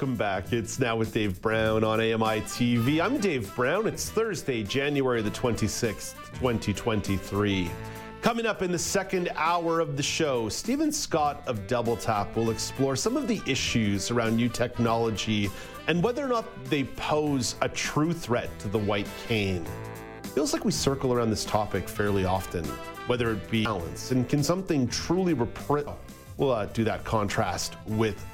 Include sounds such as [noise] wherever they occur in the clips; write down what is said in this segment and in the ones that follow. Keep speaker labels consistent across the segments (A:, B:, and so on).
A: Welcome back. It's now with Dave Brown on AMI TV. I'm Dave Brown. It's Thursday, January the 26th, 2023. Coming up in the second hour of the show, Stephen Scott of Double Tap will explore some of the issues around new technology and whether or not they pose a true threat to the white cane. Feels like we circle around this topic fairly often, whether it be balance and can something truly reprint. We'll uh, do that contrast with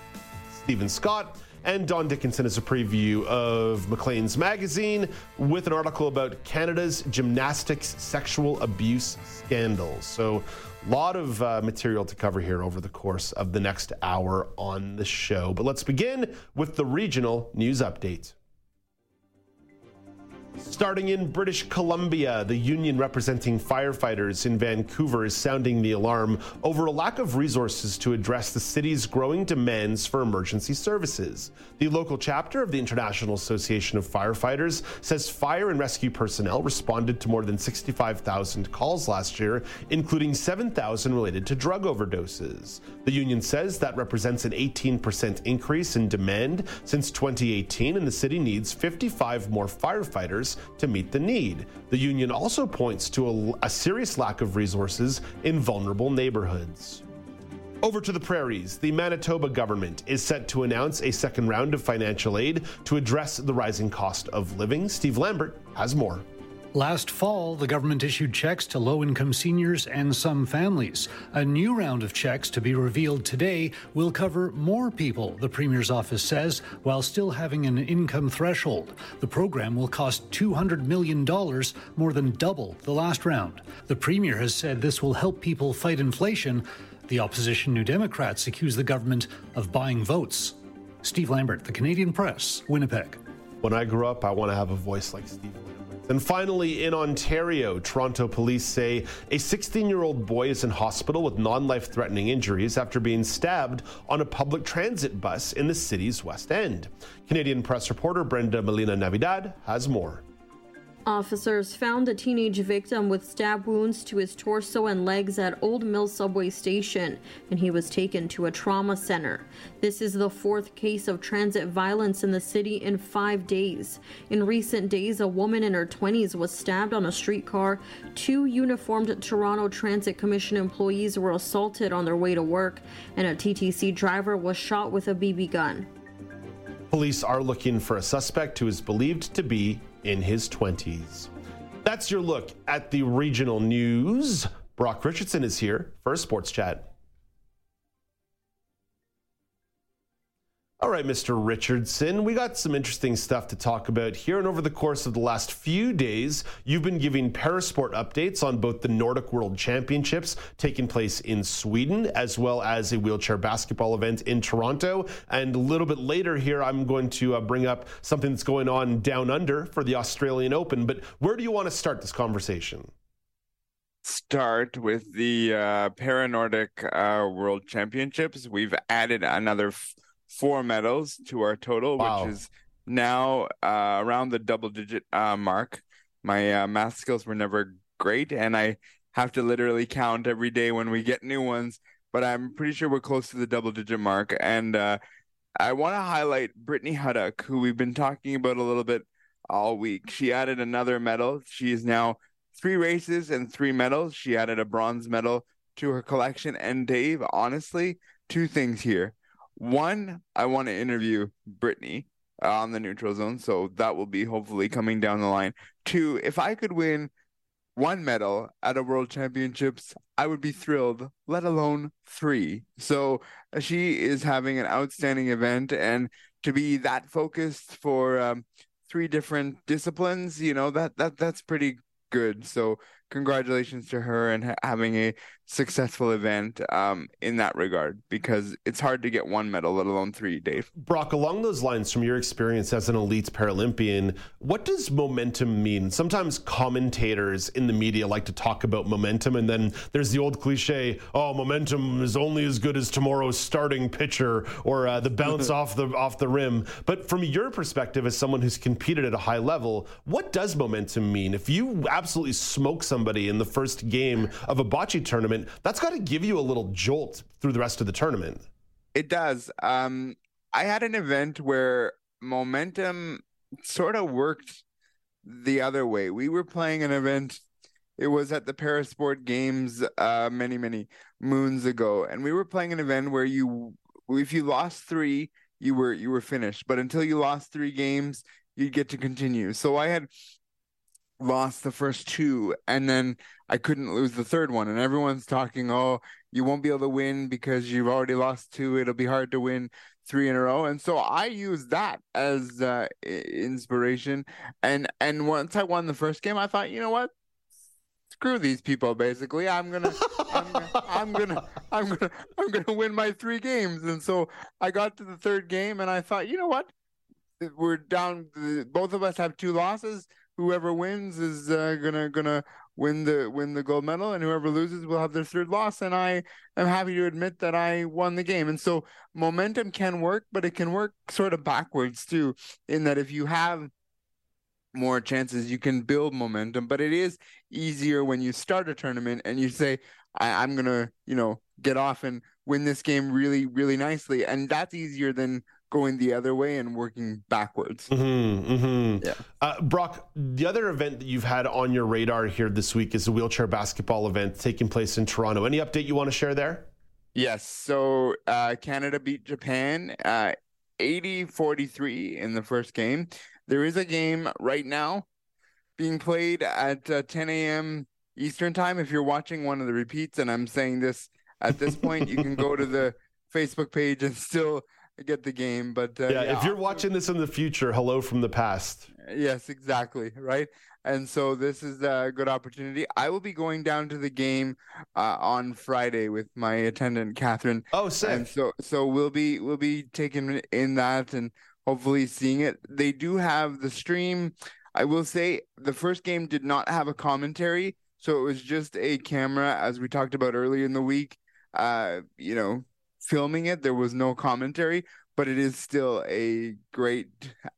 A: Stephen Scott. And Don Dickinson is a preview of Maclean's magazine with an article about Canada's gymnastics sexual abuse scandal. So, a lot of uh, material to cover here over the course of the next hour on the show. But let's begin with the regional news update. Starting in British Columbia, the union representing firefighters in Vancouver is sounding the alarm over a lack of resources to address the city's growing demands for emergency services. The local chapter of the International Association of Firefighters says fire and rescue personnel responded to more than 65,000 calls last year, including 7,000 related to drug overdoses. The union says that represents an 18% increase in demand since 2018, and the city needs 55 more firefighters to meet the need. The union also points to a, a serious lack of resources in vulnerable neighborhoods. Over to the prairies, the Manitoba government is set to announce a second round of financial aid to address the rising cost of living. Steve Lambert has more.
B: Last fall, the government issued checks to low income seniors and some families. A new round of checks to be revealed today will cover more people, the Premier's office says, while still having an income threshold. The program will cost $200 million, more than double the last round. The Premier has said this will help people fight inflation. The opposition New Democrats accuse the government of buying votes. Steve Lambert, The Canadian Press, Winnipeg.
A: When I grew up, I want to have a voice like Steve. And finally, in Ontario, Toronto police say a 16 year old boy is in hospital with non life threatening injuries after being stabbed on a public transit bus in the city's West End. Canadian press reporter Brenda Molina Navidad has more.
C: Officers found the teenage victim with stab wounds to his torso and legs at Old Mill subway station, and he was taken to a trauma center. This is the fourth case of transit violence in the city in five days. In recent days, a woman in her 20s was stabbed on a streetcar. Two uniformed Toronto Transit Commission employees were assaulted on their way to work, and a TTC driver was shot with a BB gun.
A: Police are looking for a suspect who is believed to be in his 20s. That's your look at the regional news. Brock Richardson is here for a sports chat. All right, Mr. Richardson, we got some interesting stuff to talk about here. And over the course of the last few days, you've been giving Parasport updates on both the Nordic World Championships taking place in Sweden, as well as a wheelchair basketball event in Toronto. And a little bit later here, I'm going to uh, bring up something that's going on down under for the Australian Open. But where do you want to start this conversation?
D: Start with the uh, Para Nordic uh, World Championships. We've added another. F- four medals to our total, wow. which is now uh, around the double digit uh, mark. My uh, math skills were never great, and I have to literally count every day when we get new ones. But I'm pretty sure we're close to the double digit mark. And uh, I want to highlight Brittany Hudak, who we've been talking about a little bit all week. She added another medal. She is now three races and three medals. She added a bronze medal to her collection. And Dave, honestly, two things here. One, I want to interview Brittany uh, on the neutral zone, so that will be hopefully coming down the line. Two, if I could win one medal at a world championships, I would be thrilled, let alone three. So uh, she is having an outstanding event, and to be that focused for um, three different disciplines, you know that that that's pretty good. So congratulations to her and ha- having a successful event um, in that regard because it's hard to get one medal, let alone three, Dave.
A: Brock, along those lines, from your experience as an elite Paralympian, what does momentum mean? Sometimes commentators in the media like to talk about momentum, and then there's the old cliche, oh, momentum is only as good as tomorrow's starting pitcher or uh, the bounce [laughs] off the off the rim. But from your perspective, as someone who's competed at a high level, what does momentum mean? If you absolutely smoke somebody in the first game of a bocce tournament, that's got to give you a little jolt through the rest of the tournament.
D: It does. Um, I had an event where momentum sort of worked the other way. We were playing an event. It was at the Parasport Games uh, many, many moons ago, and we were playing an event where you, if you lost three, you were you were finished. But until you lost three games, you'd get to continue. So I had lost the first two and then I couldn't lose the third one. And everyone's talking, oh, you won't be able to win because you've already lost two. It'll be hard to win three in a row. And so I used that as uh, inspiration. And and once I won the first game, I thought, you know what? Screw these people. Basically, I'm gonna, I'm gonna, I'm gonna, I'm gonna, I'm gonna win my three games. And so I got to the third game, and I thought, you know what? We're down. Both of us have two losses whoever wins is uh, gonna gonna win the win the gold medal, and whoever loses will have their third loss. And I am happy to admit that I won the game. And so momentum can work, but it can work sort of backwards too, in that if you have more chances, you can build momentum. But it is easier when you start a tournament and you say, I, I'm gonna, you know, get off and win this game really, really nicely. And that's easier than going the other way and working backwards.
A: Mm-hmm, mm-hmm. Yeah. Uh, Brock, the other event that you've had on your radar here this week is a wheelchair basketball event taking place in Toronto. Any update you want to share there?
D: Yes. So uh, Canada beat Japan uh, 80 43 in the first game. There is a game right now being played at uh, 10 a.m. Eastern time. If you're watching one of the repeats, and I'm saying this at this point, you can go to the [laughs] Facebook page and still get the game. But
A: uh, yeah, yeah, if you're watching this in the future, hello from the past.
D: Yes, exactly. Right. And so this is a good opportunity. I will be going down to the game uh, on Friday with my attendant Catherine.
A: Oh, sick!
D: And so so we'll be we'll be taking in that and hopefully seeing it. They do have the stream. I will say the first game did not have a commentary, so it was just a camera, as we talked about earlier in the week. Uh, you know, filming it. There was no commentary, but it is still a great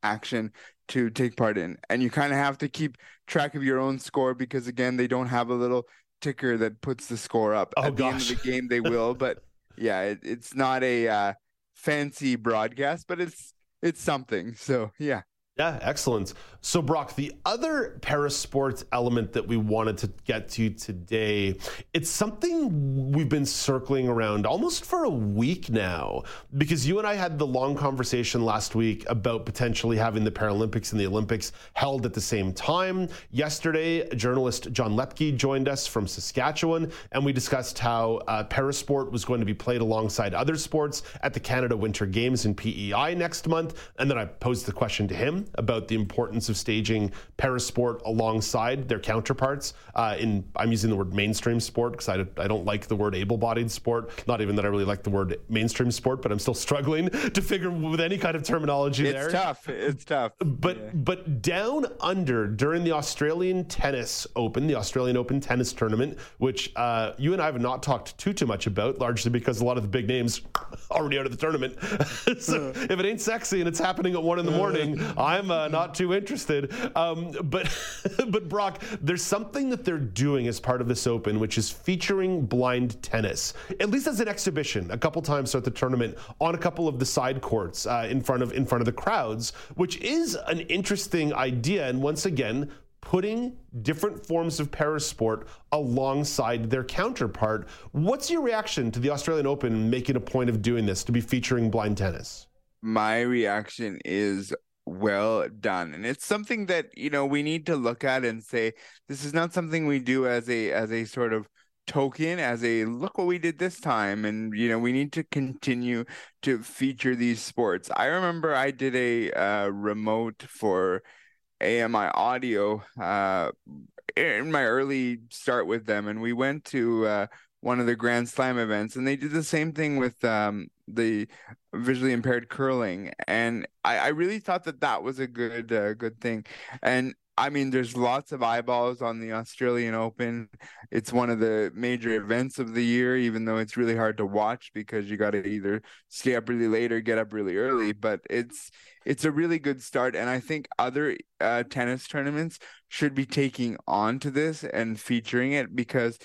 D: action to take part in. And you kind of have to keep track of your own score because again, they don't have a little ticker that puts the score up.
A: Oh,
D: At the end of the game they will, but [laughs] yeah, it, it's not a uh, fancy broadcast, but it's it's something. So, yeah.
A: Yeah, excellent. So, Brock, the other parasports element that we wanted to get to today, it's something we've been circling around almost for a week now, because you and I had the long conversation last week about potentially having the Paralympics and the Olympics held at the same time. Yesterday, journalist John Lepke joined us from Saskatchewan, and we discussed how uh, parasport was going to be played alongside other sports at the Canada Winter Games in PEI next month. And then I posed the question to him about the importance of staging parasport alongside their counterparts. Uh, in I'm using the word mainstream sport because I, I don't like the word able-bodied sport. Not even that I really like the word mainstream sport, but I'm still [laughs] struggling to figure with any kind of terminology
D: it's
A: there.
D: It's tough. It's tough.
A: But yeah. but down under during the Australian Tennis Open, the Australian Open tennis tournament, which uh, you and I have not talked too too much about, largely because a lot of the big names [laughs] already out of the tournament. [laughs] so if it ain't sexy and it's happening at one in the morning, I I'm uh, not too interested. Um, but [laughs] but Brock, there's something that they're doing as part of this Open, which is featuring blind tennis, at least as an exhibition, a couple times throughout the tournament on a couple of the side courts uh, in front of in front of the crowds, which is an interesting idea. And once again, putting different forms of parasport alongside their counterpart. What's your reaction to the Australian Open making a point of doing this to be featuring blind tennis?
D: My reaction is well done and it's something that you know we need to look at and say this is not something we do as a as a sort of token as a look what we did this time and you know we need to continue to feature these sports. I remember i did a uh, remote for AMI Audio uh, in my early start with them, and we went to uh, one of the Grand Slam events, and they did the same thing with um, the visually impaired curling, and I, I, really thought that that was a good uh, good thing. And I mean, there's lots of eyeballs on the Australian Open. It's one of the major events of the year, even though it's really hard to watch because you got to either stay up really late or get up really early. But it's it's a really good start, and I think other uh, tennis tournaments should be taking on to this and featuring it because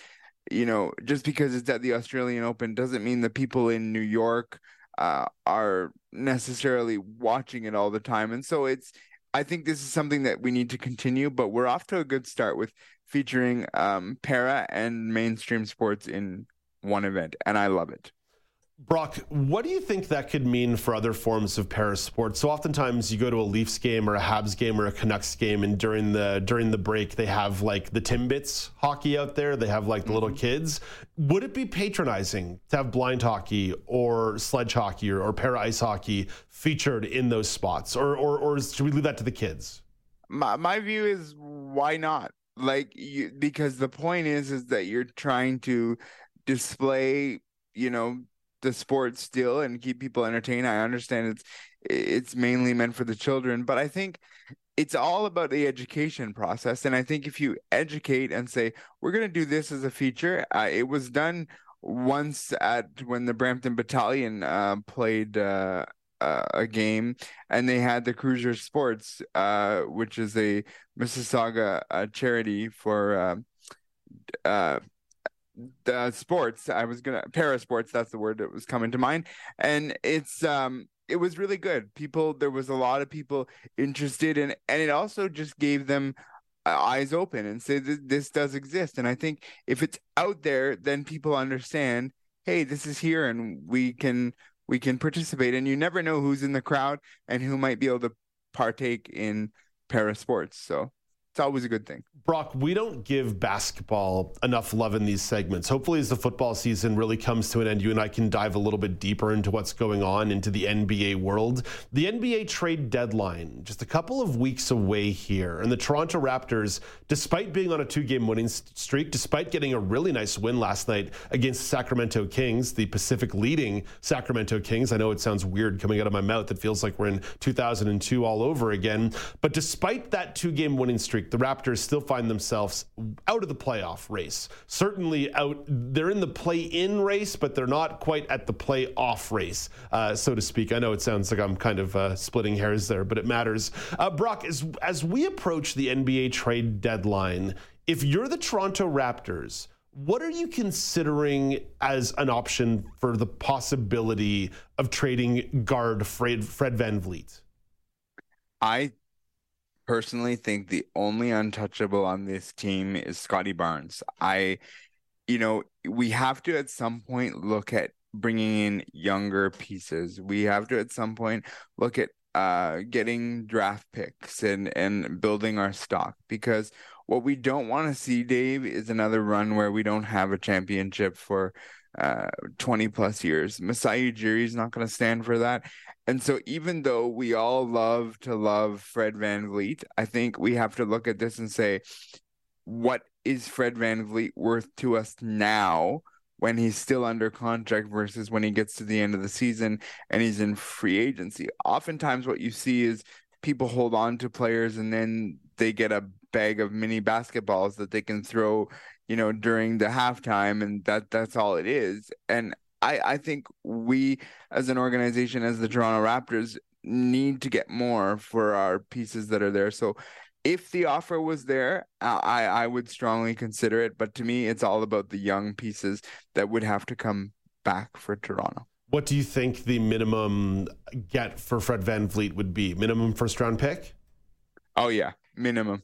D: you know, just because it's at the Australian Open doesn't mean the people in New York uh, are necessarily watching it all the time. And so it's, I think this is something that we need to continue, but we're off to a good start with featuring um, para and mainstream sports in one event, and I love it.
A: Brock, what do you think that could mean for other forms of para sports? So oftentimes you go to a Leafs game or a Habs game or a Canucks game, and during the during the break they have like the Timbits hockey out there. They have like the little mm-hmm. kids. Would it be patronizing to have blind hockey or sledge hockey or, or para ice hockey featured in those spots, or, or or should we leave that to the kids?
D: My my view is why not? Like you, because the point is is that you're trying to display you know the sport still and keep people entertained. I understand it's it's mainly meant for the children, but I think it's all about the education process. And I think if you educate and say we're going to do this as a feature, uh, it was done once at when the Brampton Battalion uh, played. Uh, a game, and they had the Cruiser Sports, uh, which is a Mississauga uh, charity for um, uh, the sports. I was gonna para sports. That's the word that was coming to mind, and it's um it was really good. People, there was a lot of people interested in, and it also just gave them uh, eyes open and say this does exist. And I think if it's out there, then people understand. Hey, this is here, and we can we can participate. And you never know who's in the crowd and who might be able to partake in para sports. So it's always a good thing.
A: Brock, we don't give basketball enough love in these segments. Hopefully, as the football season really comes to an end, you and I can dive a little bit deeper into what's going on into the NBA world. The NBA trade deadline, just a couple of weeks away here. And the Toronto Raptors, despite being on a two game winning streak, despite getting a really nice win last night against Sacramento Kings, the Pacific leading Sacramento Kings. I know it sounds weird coming out of my mouth. It feels like we're in 2002 all over again. But despite that two game winning streak, the Raptors still find themselves out of the playoff race. Certainly out, they're in the play-in race, but they're not quite at the play-off race, uh, so to speak. I know it sounds like I'm kind of uh, splitting hairs there, but it matters. Uh, Brock, as as we approach the NBA trade deadline, if you're the Toronto Raptors, what are you considering as an option for the possibility of trading guard Fred, Fred VanVleet?
D: I personally think the only untouchable on this team is Scottie Barnes. I, you know, we have to at some point look at bringing in younger pieces. We have to at some point look at uh, getting draft picks and and building our stock because what we don't want to see, Dave, is another run where we don't have a championship for uh 20 plus years. Masai Ujiri is not going to stand for that. And so, even though we all love to love Fred Van VanVleet, I think we have to look at this and say, what is Fred Van VanVleet worth to us now when he's still under contract versus when he gets to the end of the season and he's in free agency? Oftentimes, what you see is people hold on to players and then they get a bag of mini basketballs that they can throw you know during the halftime and that that's all it is and I, I think we as an organization, as the Toronto Raptors, need to get more for our pieces that are there. So if the offer was there, I, I would strongly consider it. But to me, it's all about the young pieces that would have to come back for Toronto.
A: What do you think the minimum get for Fred Van VanVleet would be? Minimum first round pick?
D: Oh yeah, minimum.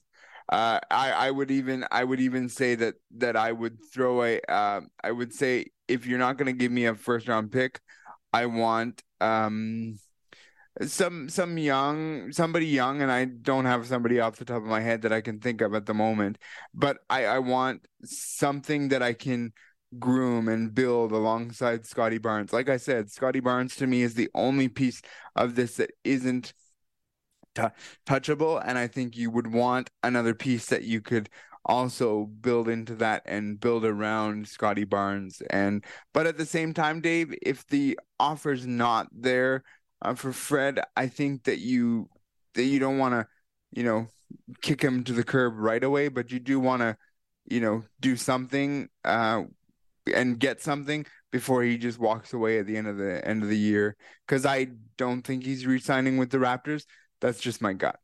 D: Uh, I I would even I would even say that that I would throw a uh, I would say if you're not going to give me a first round pick, I want um some some young somebody young and I don't have somebody off the top of my head that I can think of at the moment, but I I want something that I can groom and build alongside Scottie Barnes. Like I said, Scottie Barnes to me is the only piece of this that isn't t- touchable. And I think you would want another piece that you could also build into that and build around Scottie Barnes. And but at the same time, Dave, if the offer's not there uh, for Fred, I think that you that you don't want to, you know, kick him to the curb right away, but you do want to, you know, do something uh, and get something before he just walks away at the end of the end of the year. Because I don't think he's re-signing with the Raptors. That's just my gut.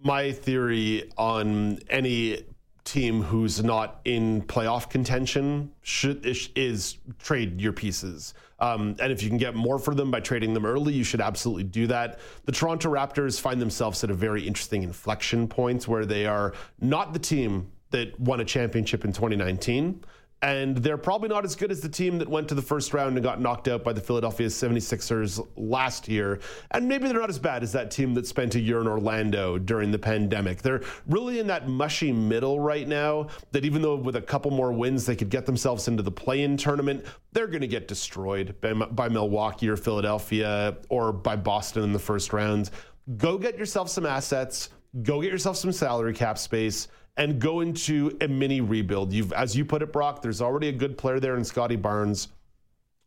A: My theory on any team who's not in playoff contention should is, is trade your pieces. Um, and if you can get more for them by trading them early, you should absolutely do that. The Toronto Raptors find themselves at a very interesting inflection point where they are not the team that won a championship in 2019 and they're probably not as good as the team that went to the first round and got knocked out by the Philadelphia 76ers last year. And maybe they're not as bad as that team that spent a year in Orlando during the pandemic. They're really in that mushy middle right now that even though with a couple more wins they could get themselves into the play in tournament, they're going to get destroyed by, by Milwaukee or Philadelphia or by Boston in the first round. Go get yourself some assets, go get yourself some salary cap space and go into a mini rebuild. You've, as you put it, Brock, there's already a good player there in Scottie Barnes.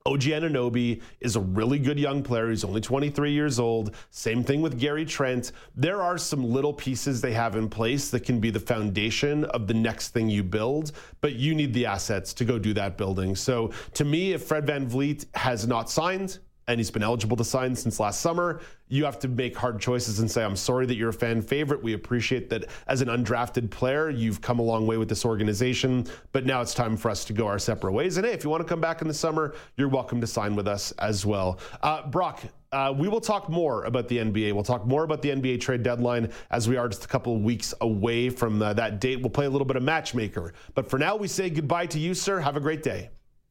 A: OG Anunoby is a really good young player. He's only 23 years old. Same thing with Gary Trent. There are some little pieces they have in place that can be the foundation of the next thing you build, but you need the assets to go do that building. So to me, if Fred Van VanVleet has not signed, and he's been eligible to sign since last summer. You have to make hard choices and say, I'm sorry that you're a fan favorite. We appreciate that as an undrafted player, you've come a long way with this organization, but now it's time for us to go our separate ways. And hey, if you want to come back in the summer, you're welcome to sign with us as well. Uh, Brock, uh, we will talk more about the NBA. We'll talk more about the NBA trade deadline as we are just a couple of weeks away from uh, that date. We'll play a little bit of matchmaker. But for now, we say goodbye to you, sir. Have a great day.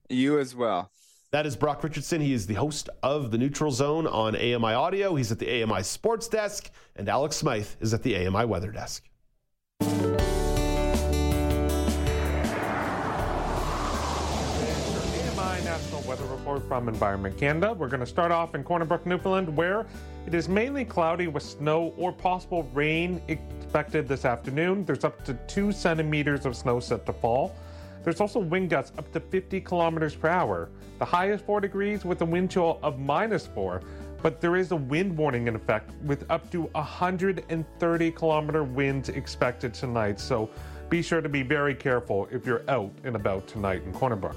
D: You as well.
A: That is Brock Richardson. He is the host of the Neutral Zone on AMI Audio. He's at the AMI Sports Desk, and Alex Smythe is at the AMI Weather Desk. AMI
E: National Weather Report from Environment Canada. We're going to start off in Corner Brook, Newfoundland, where it is mainly cloudy with snow or possible rain expected this afternoon. There's up to two centimeters of snow set to fall. There's also wind gusts up to 50 kilometers per hour. The high is 4 degrees with a wind chill of minus 4, but there is a wind warning in effect with up to 130 kilometer winds expected tonight. So be sure to be very careful if you're out and about tonight in Corner Brook.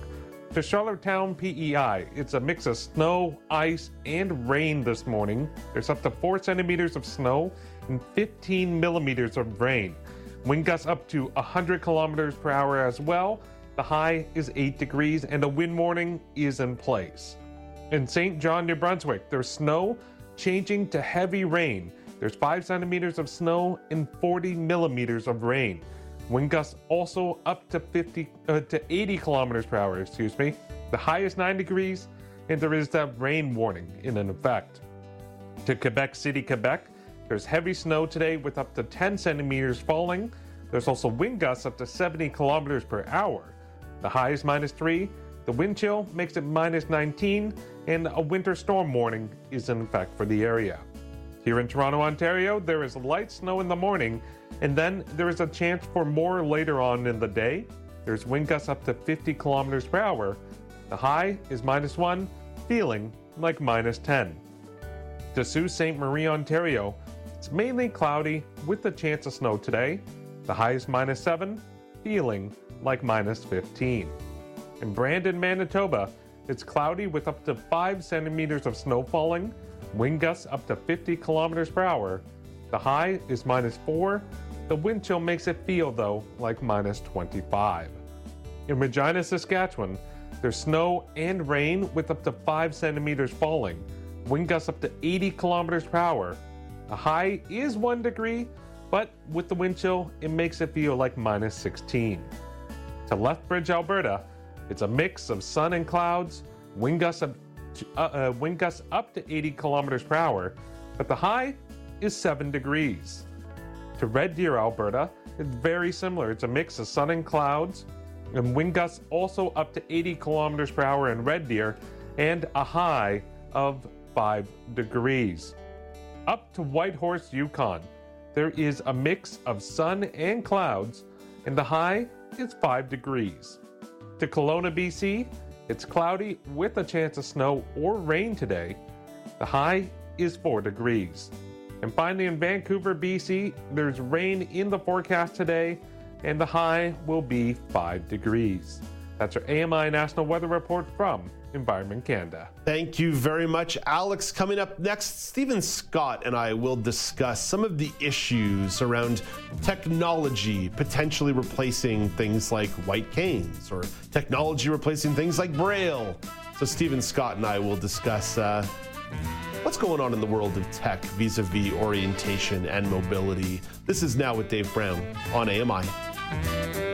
E: To Charlottetown PEI, it's a mix of snow, ice, and rain this morning. There's up to 4 centimeters of snow and 15 millimeters of rain. Wind gusts up to 100 kilometers per hour as well, the high is 8 degrees and a wind warning is in place. In Saint John, New Brunswick, there's snow changing to heavy rain. There's 5 centimeters of snow and 40 millimeters of rain. Wind gusts also up to 50 uh, to 80 kilometers per hour, excuse me. The high is 9 degrees and there is that rain warning in effect. To Quebec City, Quebec, there's heavy snow today with up to 10 centimeters falling. There's also wind gusts up to 70 kilometers per hour. The high is minus 3, the wind chill makes it minus 19, and a winter storm warning is in effect for the area. Here in Toronto, Ontario, there is light snow in the morning, and then there is a chance for more later on in the day. There's wind gusts up to 50 kilometers per hour. The high is minus 1, feeling like minus 10. To Sault Ste. Marie, Ontario, it's mainly cloudy with a chance of snow today. The high is minus 7, feeling like minus 15. In Brandon, Manitoba, it's cloudy with up to 5 centimeters of snow falling, wind gusts up to 50 kilometers per hour. The high is minus 4. The wind chill makes it feel, though, like minus 25. In Regina, Saskatchewan, there's snow and rain with up to 5 centimeters falling, wind gusts up to 80 kilometers per hour. The high is 1 degree, but with the wind chill, it makes it feel like minus 16 to Lethbridge, Alberta. It's a mix of sun and clouds, wind gusts up to, uh, uh, wind gusts up to 80 kilometers per hour, but the high is 7 degrees. To Red Deer, Alberta, it's very similar. It's a mix of sun and clouds, and wind gusts also up to 80 kilometers per hour in Red Deer, and a high of 5 degrees. Up to Whitehorse, Yukon. there is a mix of sun and clouds, and the high is 5 degrees. To Kelowna, BC, it's cloudy with a chance of snow or rain today. The high is 4 degrees. And finally, in Vancouver, BC, there's rain in the forecast today, and the high will be 5 degrees. That's our AMI National Weather Report from Environment Canada.
A: Thank you very much, Alex. Coming up next, Stephen Scott and I will discuss some of the issues around technology potentially replacing things like white canes or technology replacing things like Braille. So, Stephen Scott and I will discuss uh, what's going on in the world of tech vis a vis orientation and mobility. This is Now with Dave Brown on AMI.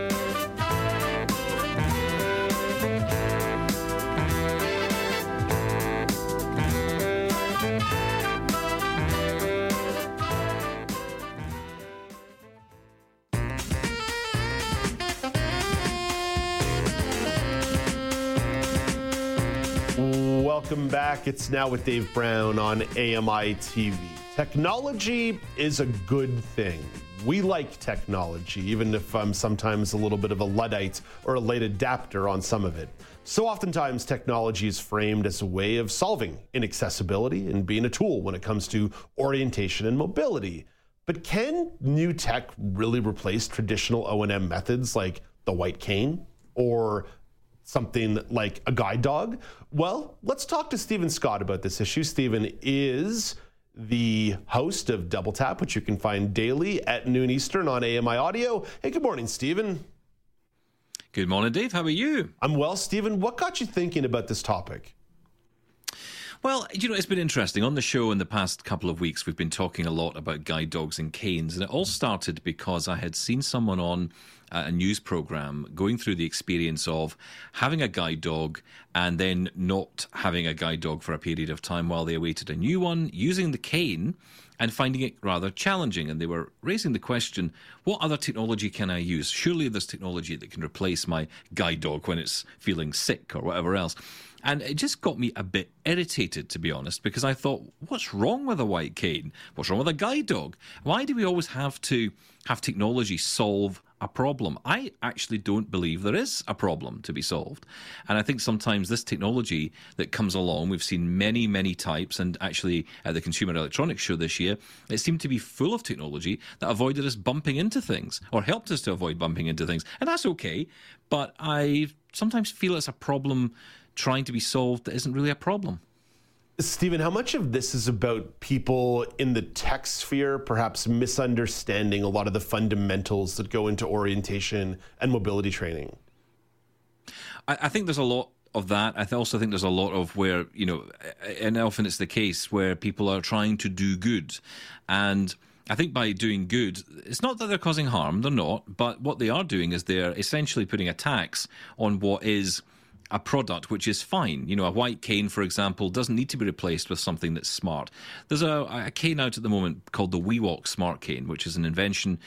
A: Back. It's now with Dave Brown on AMI TV. Technology is a good thing. We like technology, even if I'm sometimes a little bit of a Luddite or a late adapter on some of it. So oftentimes, technology is framed as a way of solving inaccessibility and being a tool when it comes to orientation and mobility. But can new tech really replace traditional O&M methods like the white cane or something like a guide dog? Well, let's talk to Stephen Scott about this issue. Stephen is the host of Double Tap, which you can find daily at noon Eastern on AMI Audio. Hey, good morning, Stephen.
F: Good morning, Dave. How are you?
A: I'm well, Stephen. What got you thinking about this topic?
F: Well, you know, it's been interesting. On the show in the past couple of weeks, we've been talking a lot about guide dogs and canes. And it all started because I had seen someone on a news program going through the experience of having a guide dog and then not having a guide dog for a period of time while they awaited a new one, using the cane and finding it rather challenging. And they were raising the question what other technology can I use? Surely there's technology that can replace my guide dog when it's feeling sick or whatever else. And it just got me a bit irritated, to be honest, because I thought, what's wrong with a white cane? What's wrong with a guide dog? Why do we always have to have technology solve a problem. I actually don't believe there is a problem to be solved. And I think sometimes this technology that comes along, we've seen many, many types, and actually at the Consumer Electronics Show this year, it seemed to be full of technology that avoided us bumping into things or helped us to avoid bumping into things. And that's okay. But I sometimes feel it's a problem trying to be solved that isn't really a problem.
A: Stephen, how much of this is about people in the tech sphere perhaps misunderstanding a lot of the fundamentals that go into orientation and mobility training?
F: I, I think there's a lot of that. I also think there's a lot of where, you know, and often it's the case where people are trying to do good. And I think by doing good, it's not that they're causing harm, they're not, but what they are doing is they're essentially putting a tax on what is a product which is fine. You know, a white cane, for example, doesn't need to be replaced with something that's smart. There's a, a cane out at the moment called the WeWalk Smart Cane, which is an invention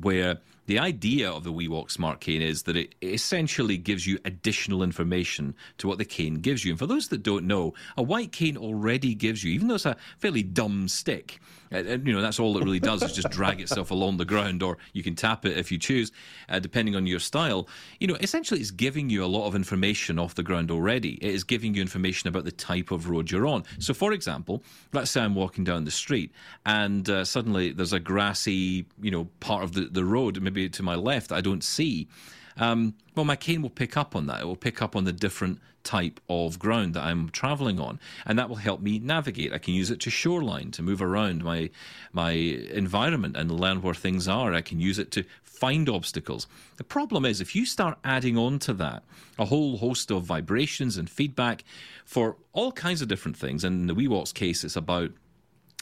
F: where the idea of the WeWalk Smart Cane is that it essentially gives you additional information to what the cane gives you. And for those that don't know, a white cane already gives you, even though it's a fairly dumb stick, uh, you know, that's all it really does is just drag itself along the ground, or you can tap it if you choose, uh, depending on your style. You know, essentially, it's giving you a lot of information off the ground already. It is giving you information about the type of road you're on. So, for example, let's say I'm walking down the street and uh, suddenly there's a grassy, you know, part of the, the road, maybe to my left, I don't see. Um, well, my cane will pick up on that. It will pick up on the different type of ground that I'm traveling on, and that will help me navigate. I can use it to shoreline to move around my my environment and learn where things are. I can use it to find obstacles. The problem is if you start adding on to that a whole host of vibrations and feedback for all kinds of different things. And in the WeWalk's case, it's about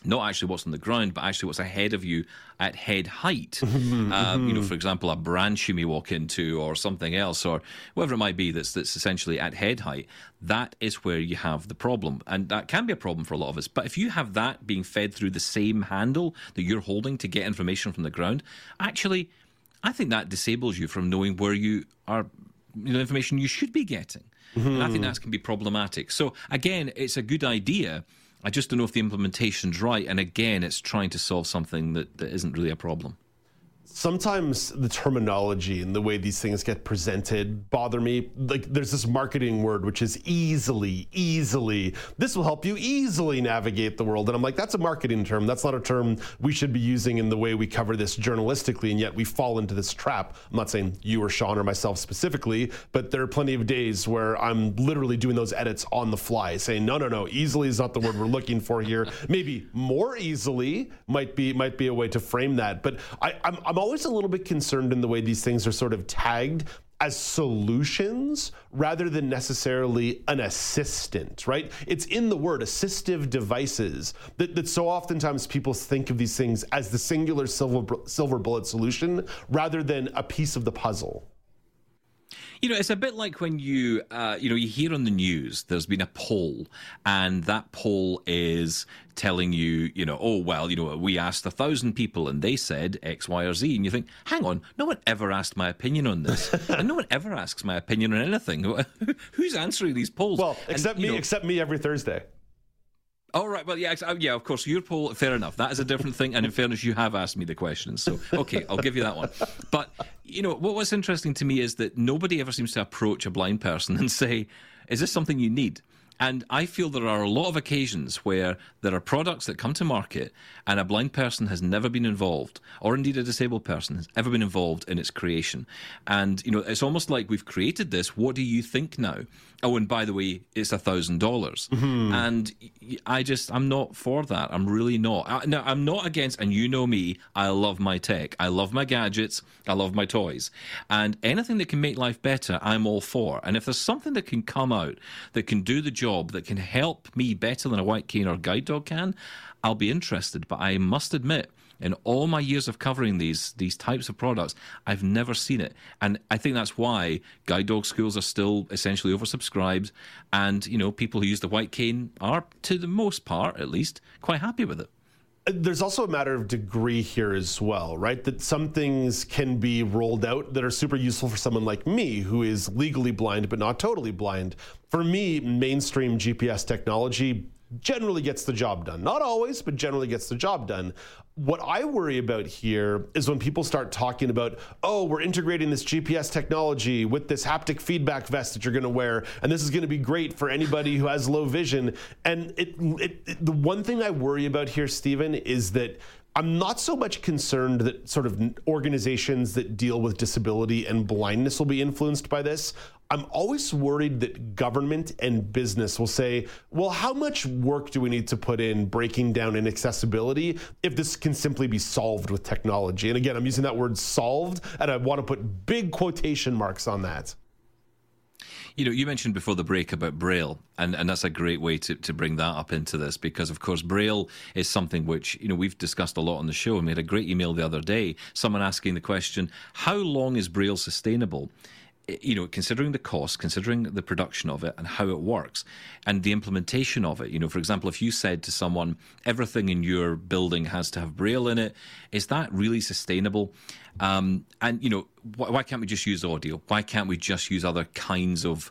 F: not actually what's on the ground, but actually what's ahead of you at head height. um, [laughs] you know, for example, a branch you may walk into, or something else, or whatever it might be that's that's essentially at head height. That is where you have the problem, and that can be a problem for a lot of us. But if you have that being fed through the same handle that you're holding to get information from the ground, actually, I think that disables you from knowing where you are, you know, information you should be getting. Mm-hmm. And I think that can be problematic. So again, it's a good idea I just don't know if the implementation's right. And again, it's trying to solve something that, that isn't really a problem
A: sometimes the terminology and the way these things get presented bother me. Like there's this marketing word which is easily, easily. This will help you easily navigate the world. And I'm like, that's a marketing term. That's not a term we should be using in the way we cover this journalistically. And yet we fall into this trap. I'm not saying you or Sean or myself specifically, but there are plenty of days where I'm literally doing those edits on the fly, saying, no, no, no, easily is not the word we're looking for here. Maybe more easily might be might be a way to frame that. But I, I'm, I'm always a little bit concerned in the way these things are sort of tagged as solutions rather than necessarily an assistant, right? It's in the word assistive devices that, that so oftentimes people think of these things as the singular silver, silver bullet solution rather than a piece of the puzzle.
F: You know, it's a bit like when you, uh, you know, you hear on the news there's been a poll, and that poll is telling you, you know, oh well, you know, we asked a thousand people and they said X, Y, or Z, and you think, hang on, no one ever asked my opinion on this, [laughs] and no one ever asks my opinion on anything. [laughs] Who's answering these polls?
A: Well, except and, me, know, except me every Thursday.
F: All oh, right. Well, yeah, uh, yeah. Of course, your poll. Fair enough. That is a different thing. And in fairness, you have asked me the questions, so okay, I'll give you that one. But you know, what was interesting to me is that nobody ever seems to approach a blind person and say, "Is this something you need?" And I feel there are a lot of occasions where there are products that come to market and a blind person has never been involved, or indeed a disabled person has ever been involved in its creation. And, you know, it's almost like we've created this. What do you think now? Oh, and by the way, it's a thousand dollars. Mm-hmm. And I just, I'm not for that. I'm really not. I, now, I'm not against, and you know me, I love my tech. I love my gadgets. I love my toys. And anything that can make life better, I'm all for. And if there's something that can come out that can do the job, that can help me better than a white cane or guide dog can, I'll be interested. But I must admit, in all my years of covering these these types of products, I've never seen it, and I think that's why guide dog schools are still essentially oversubscribed, and you know people who use the white cane are, to the most part at least, quite happy with it
A: there's also a matter of degree here as well, right? That some things can be rolled out that are super useful for someone like me who is legally blind but not totally blind. For me, mainstream GPS technology generally gets the job done. Not always, but generally gets the job done. What I worry about here is when people start talking about, oh, we're integrating this GPS technology with this haptic feedback vest that you're going to wear, and this is going to be great for anybody who has low vision. And it, it, it, the one thing I worry about here, Stephen, is that I'm not so much concerned that sort of organizations that deal with disability and blindness will be influenced by this. I'm always worried that government and business will say, well, how much work do we need to put in breaking down inaccessibility if this can simply be solved with technology? And again, I'm using that word solved, and I want to put big quotation marks on that.
F: You know, you mentioned before the break about Braille, and, and that's a great way to, to bring that up into this because, of course, Braille is something which, you know, we've discussed a lot on the show. And we a great email the other day, someone asking the question, how long is Braille sustainable? You know, considering the cost, considering the production of it and how it works and the implementation of it. You know, for example, if you said to someone, everything in your building has to have Braille in it, is that really sustainable? Um, and, you know, why, why can't we just use audio? Why can't we just use other kinds of,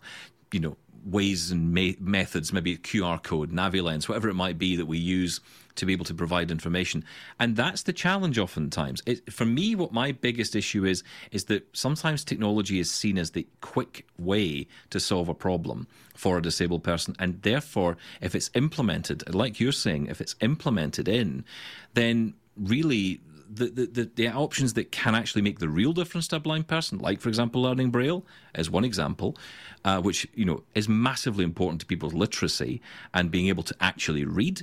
F: you know, ways and methods, maybe QR code, NaviLens, whatever it might be that we use to be able to provide information. And that's the challenge oftentimes. It, for me, what my biggest issue is, is that sometimes technology is seen as the quick way to solve a problem for a disabled person. And therefore, if it's implemented, like you're saying, if it's implemented in, then really the, the, the, options that can actually make the real difference to a blind person, like for example learning Braille, is one example, uh, which you know is massively important to people's literacy and being able to actually read.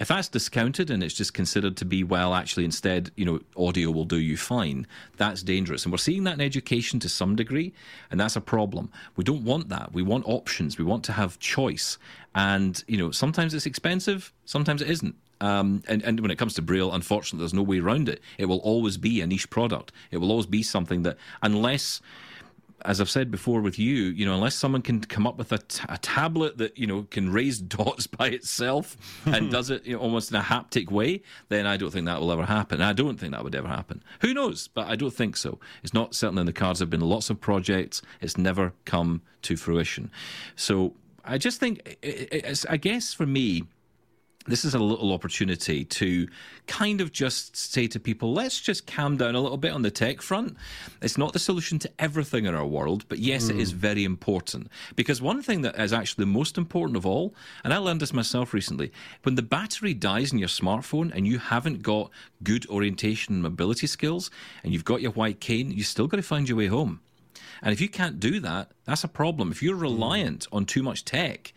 F: If that's discounted and it's just considered to be well actually instead you know audio will do you fine that's dangerous. And we're seeing that in education to some degree and that's a problem. We don't want that. We want options. We want to have choice. And you know sometimes it's expensive sometimes it isn't um, and, and when it comes to Braille, unfortunately, there's no way around it. It will always be a niche product. It will always be something that, unless as I've said before with you, you know, unless someone can come up with a, t- a tablet that you know can raise [laughs] dots by itself and does it you know, almost in a haptic way, then I don't think that will ever happen. I don't think that would ever happen. Who knows? But I don't think so. It's not certainly in the cards. There've been lots of projects. It's never come to fruition. So I just think, I guess for me, this is a little opportunity to kind of just say to people, let's just calm down a little bit on the tech front. It's not the solution to everything in our world, but yes, mm. it is hmm. very important. Because one thing that is actually the most important of all, and I learned this myself recently, when the battery dies in your smartphone and you haven't got good orientation and mobility skills, and you've got your white cane, you still got to find your way home. And if you can't do that, that's a problem. If you're hmm. reliant on too much tech,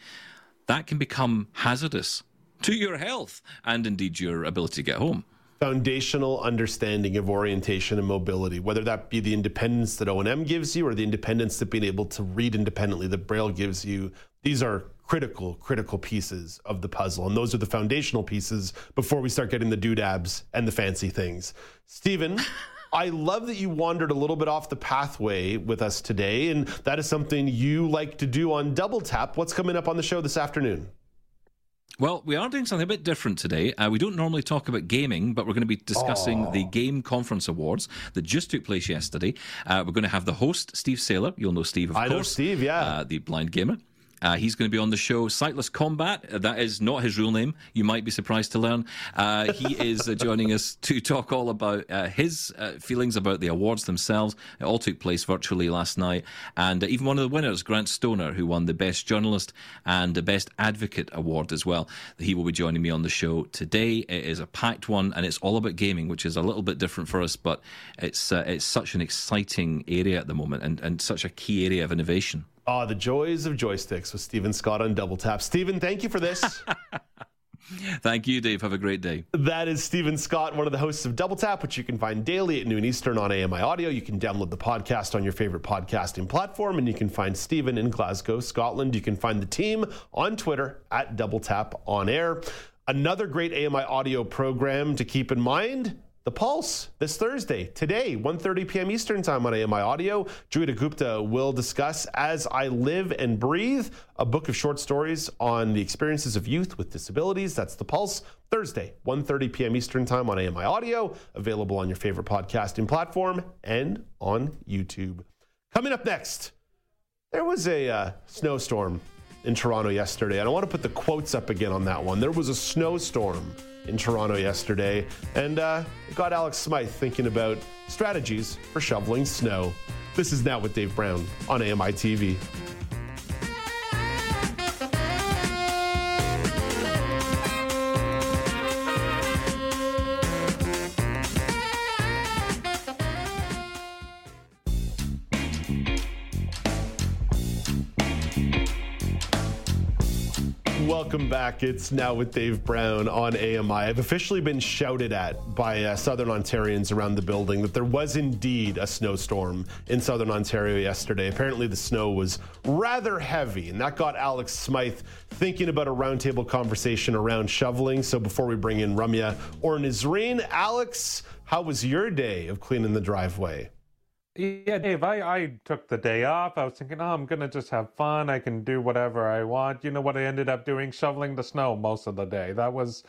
F: that can become hazardous to your health and indeed your ability to get home
A: foundational understanding of orientation and mobility, whether that be the independence that O&M gives you or the independence that being able to read independently that Braille gives you. These are critical, critical pieces of the puzzle. And those are the foundational pieces before we start getting the doodads and the fancy things. Stephen, [laughs] I love that you wandered a little bit off the pathway with us today. And that is something you like to do on Double Tap. What's coming up on the show this afternoon?
F: Well, we are doing something a bit different today. Uh, we don't normally talk about gaming, but we're going to be discussing Aww. the Game Conference Awards that just took place yesterday. Uh, we're going to have the host, Steve Saylor. You'll know Steve, of
A: I
F: course.
A: know Steve, yeah.
F: Uh, the blind gamer. Uh, he's going to be on the show. SightlessKombat, uh, that is not his real name. You might be surprised to learn. Uh, he [laughs] is uh, joining us to talk all about uh, his uh, feelings about the awards themselves. It all took place virtually last night. And even one of the winners, Grant Stoner, who won the Best Journalist and the Best Advocate Award as well. He will be joining me on the show today. It is a packed one, and it's all about gaming, which is a little bit different for us, but it's, it's such an exciting area at the moment and, and such a key area of innovation.
A: Ah, oh, the joys of joysticks with Stephen Scott on Double Tap. Stephen, thank you for this. [laughs]
F: Thank you, Dave. Have a great day.
A: That is Stephen Scott, one of the hosts of Double Tap, which you can find daily at noon Eastern on AMI Audio. You can download the podcast on your favorite podcasting platform, and you can find Stephen in Glasgow, Scotland. You can find the team on Twitter at Double Tap On Air. Another great AMI Audio program to keep in mind the Pulse this Thursday, today, 1.30 p.m. Eastern Time on AMI Audio. Joeita Gupta will discuss As I Live and Breathe, a book of short stories on the experiences of youth with disabilities. That's The Pulse, Thursday, 1.30 p.m. Eastern Time on AMI Audio, available on your favorite podcasting platform and on YouTube. Coming up next, there was a uh, snowstorm in Toronto yesterday, I want to put the quotes up again on that one. There was a snowstorm in Toronto yesterday, and uh, it got Alex Smythe thinking about strategies for shoveling snow. This is Now with Dave Brown on AMI TV. Welcome back. It's now with Dave Brown on AMI. I've officially been shouted at by uh, Southern Ontarians around the building that there was indeed a snowstorm in Southern Ontario yesterday. Apparently, the snow was rather heavy, and that got Alex Smythe thinking about a roundtable conversation around shoveling. So, before we bring in Ramya or Nizreen, Alex, how was your day of cleaning the driveway?
E: Yeah, Dave, I, I took the day off. I was thinking, oh, I'm going to just have fun. I can do whatever I want. You know what I ended up doing? Shoveling the snow most of the day. That was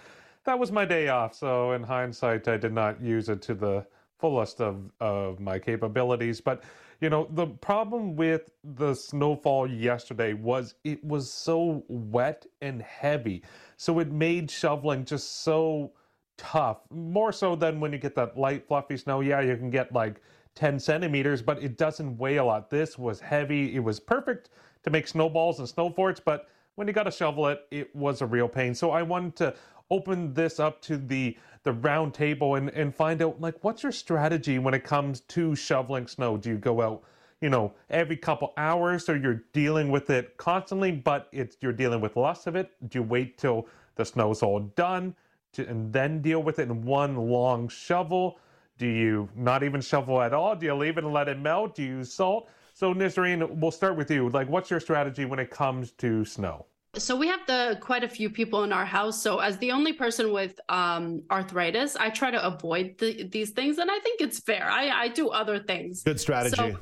E: that was my day off. So in hindsight, I did not use it to the fullest of, of my capabilities. But, you know, the problem with the snowfall yesterday was it was so wet and heavy. So it made shoveling just so tough. More so than when you get that light, fluffy snow. Yeah, you can get like 10 centimeters, but it doesn't weigh a lot. This was heavy. It was perfect to make snowballs and snow forts, but when you got to shovel it, it was a real pain. So I wanted to open this up to the the round table and, and find out like what's your strategy when it comes to shoveling snow? Do you go out, you know, every couple hours or you're dealing with it constantly, but it's you're dealing with less of it? Do you wait till the snow's all done to, and then deal with it in one long shovel? Do you not even shovel at all? Do you leave it and let it melt? Do you use salt? So Nisreen, we'll start with you. Like, what's your strategy when it comes to snow?
G: So we have the quite a few people in our house. So as the only person with um, arthritis, I try to avoid the, these things, and I think it's fair. I, I do other things.
A: Good strategy.
G: So,